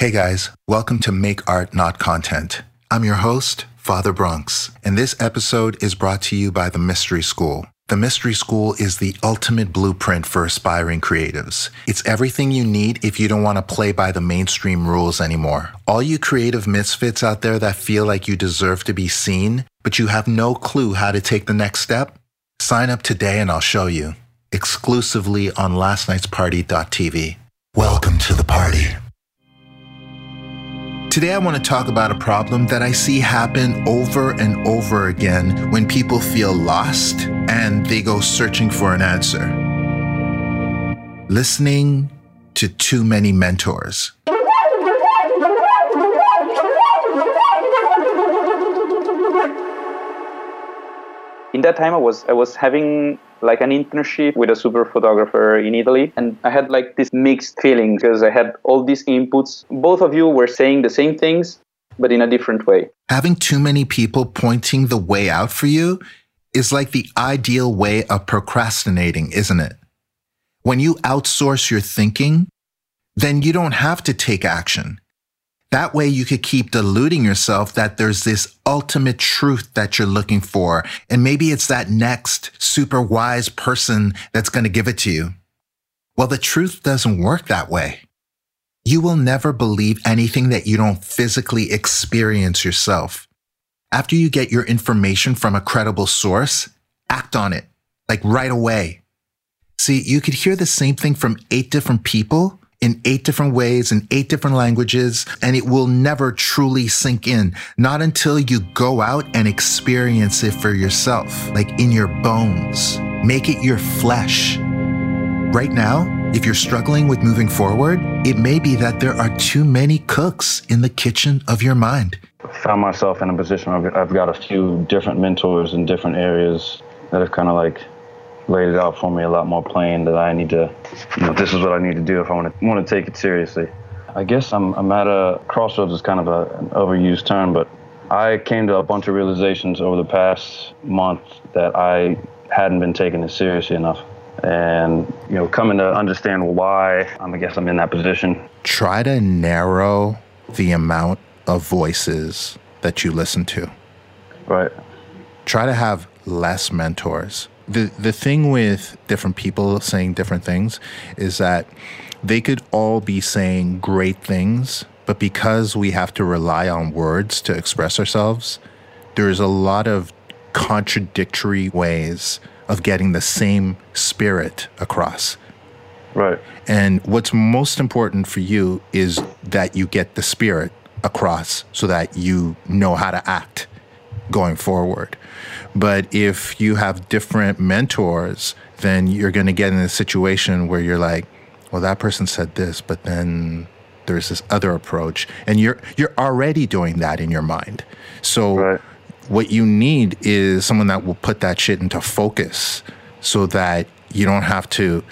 Hey guys, welcome to Make Art Not Content. I'm your host, Father Bronx, and this episode is brought to you by the Mystery School. The Mystery School is the ultimate blueprint for aspiring creatives. It's everything you need if you don't want to play by the mainstream rules anymore. All you creative misfits out there that feel like you deserve to be seen, but you have no clue how to take the next step, sign up today and I'll show you. Exclusively on lastnightsparty.tv. Welcome to the party. Today, I want to talk about a problem that I see happen over and over again when people feel lost and they go searching for an answer. Listening to too many mentors. in that time i was i was having like an internship with a super photographer in italy and i had like this mixed feeling because i had all these inputs both of you were saying the same things but in a different way Having too many people pointing the way out for you is like the ideal way of procrastinating, isn't it? When you outsource your thinking, then you don't have to take action. That way you could keep deluding yourself that there's this ultimate truth that you're looking for. And maybe it's that next super wise person that's going to give it to you. Well, the truth doesn't work that way. You will never believe anything that you don't physically experience yourself. After you get your information from a credible source, act on it, like right away. See, you could hear the same thing from eight different people in eight different ways in eight different languages, and it will never truly sink in. Not until you go out and experience it for yourself, like in your bones. Make it your flesh. Right now, if you're struggling with moving forward, it may be that there are too many cooks in the kitchen of your mind. found myself in a position where I've got a few different mentors in different areas that have kind of like laid it out for me a lot more plain that I need to, you know, this is what I need to do if I want to want to take it seriously. I guess I'm, I'm at a crossroads is kind of a, an overused term, but I came to a bunch of realizations over the past month that I hadn't been taking it seriously enough. And, you know, coming to understand why um, I guess I'm in that position Try to narrow the amount of voices that you listen to. Right. try to have less mentors. The the thing with different people saying different things is that they could all be saying great things, but because we have to rely on words to express ourselves, there's a lot of contradictory ways of getting the same spirit across. Right. And what's most important for you is that you get the spirit across so that you know how to act going forward. But if you have different mentors, then you're going to get in a situation where you're like, well, that person said this, but then there's this other approach. And you're you're already doing that in your mind. So Right. what you need is someone that will put that shit into focus so that you don't have to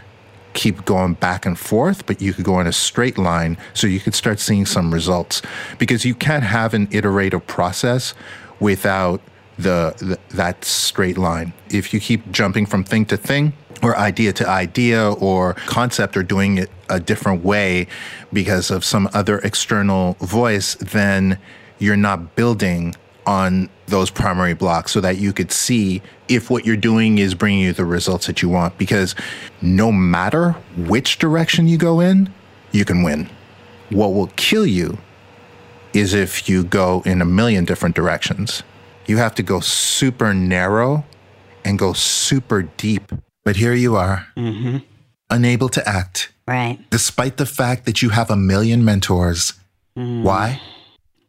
keep going back and forth, but you could go in a straight line so you could start seeing some results. Because you can't have an iterative process without the, the that straight line. If you keep jumping from thing to thing, or idea to idea, or concept, or doing it a different way because of some other external voice, then you're not building on those primary blocks so that you could see if what you're doing is bringing you the results that you want. Because no matter which direction you go in, you can win. What will kill you is if you go in a million different directions. You have to go super narrow and go super deep. But here you are, mm-hmm. unable to act, Right. despite the fact that you have a million mentors. Mm. Why?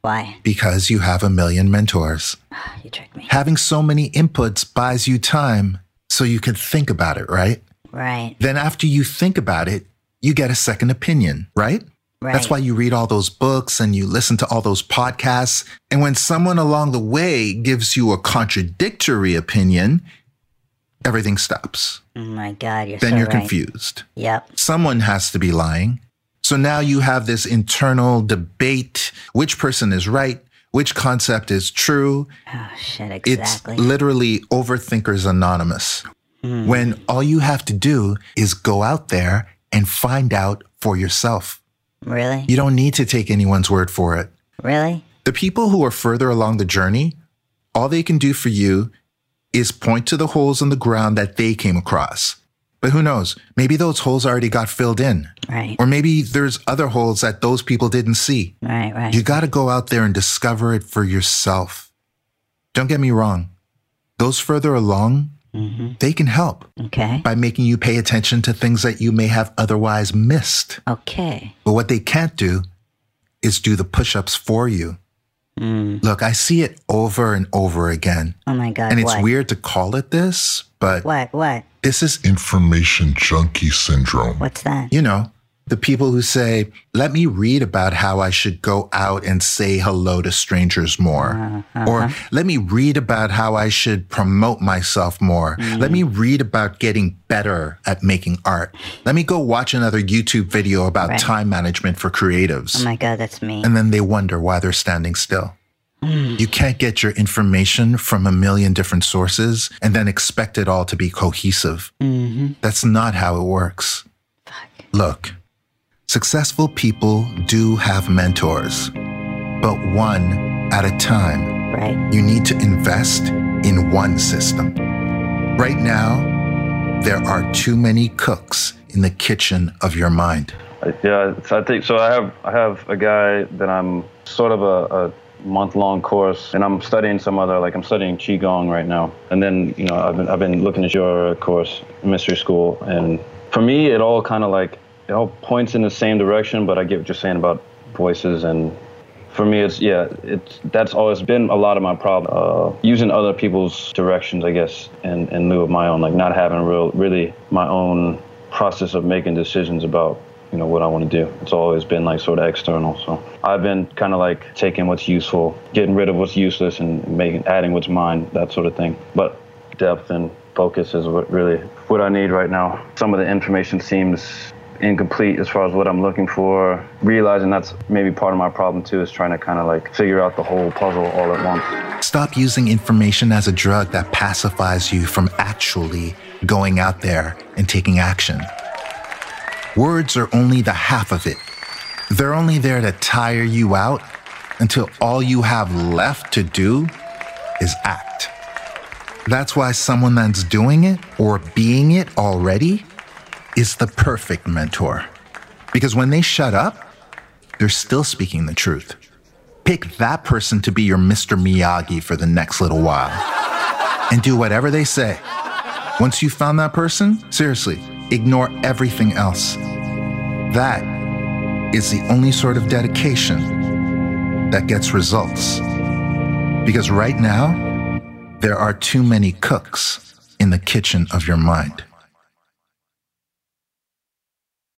Why? Because you have a million mentors. You tricked me. Having so many inputs buys you time so you can think about it, right? Right. Then after you think about it, you get a second opinion, right? Right. That's why you read all those books and you listen to all those podcasts. And when someone along the way gives you a contradictory opinion, everything stops. Oh my God, you're Then so you're right. confused. Yep. Someone has to be lying. So now you have this internal debate which person is right, which concept is true. Oh shit. Exactly. It's literally Overthinkers Anonymous. Hmm. When all you have to do is go out there and find out for yourself. Really? You don't need to take anyone's word for it. Really? The people who are further along the journey, all they can do for you is point to the holes in the ground that they came across. But who knows? Maybe those holes already got filled in. Right. Or maybe there's other holes that those people didn't see. Right, right. You got to go out there and discover it for yourself. Don't get me wrong. Those further along, Mm-hmm. they can help okay. by making you pay attention to things that you may have otherwise missed. Okay. But what they can't do is do the push ups for you. Mm. Look, I see it over and over again. Oh my God. And it's what? weird to call it this, but What? What? this is, Information junkie syndrome. What's that? you know, the people who say, let me read about how I should go out and say hello to strangers more. Uh-huh. Or let me read about how I should promote myself more. Mm. Let me read about getting better at making art. Let me go watch another YouTube video about Right. time management for creatives. Oh my God, that's me. and then they wonder why they're standing still. Mm. You can't get your information from a million different sources and then expect it all to be cohesive. Mm-hmm. That's not how it works. Look, successful people do have mentors, but one at a time. Right. You need to invest in one system. Right now, there are too many cooks in the kitchen of your mind. Yeah, so I think so. I have I have a guy that I'm sort of a, a month long course, and I'm studying some other like I'm studying qigong right now. And then you know I've been I've been looking at your course, mystery school, and for me it all kind of like it all points in the same direction. But I get what you're saying about voices and. For me, it's yeah, it's that's always been a lot of my problem. Uh, using other people's directions, I guess, in, in lieu of my own, like not having real, really my own process of making decisions about you know what I want to do. It's always been like sort of external. So I've been kind of like taking what's useful, getting rid of what's useless, and making adding what's mine, that sort of thing. But depth and focus is what really what I need right now. Some of the information seems incomplete as far as what I'm looking for. Realizing that's maybe part of my problem too is trying to kind of like figure out the whole puzzle all at once. Stop using information as a drug that pacifies you from actually going out there and taking action. Words are only the half of it. They're only there to tire you out until all you have left to do is act. That's why someone that's doing it or being it already is the perfect mentor. Because when they shut up, they're still speaking the truth. Pick that person to be your Mr. Miyagi for the next little while and do whatever they say. Once you've found that person, seriously, ignore everything else. That is the only sort of dedication that gets results. Because right now, there are too many cooks in the kitchen of your mind.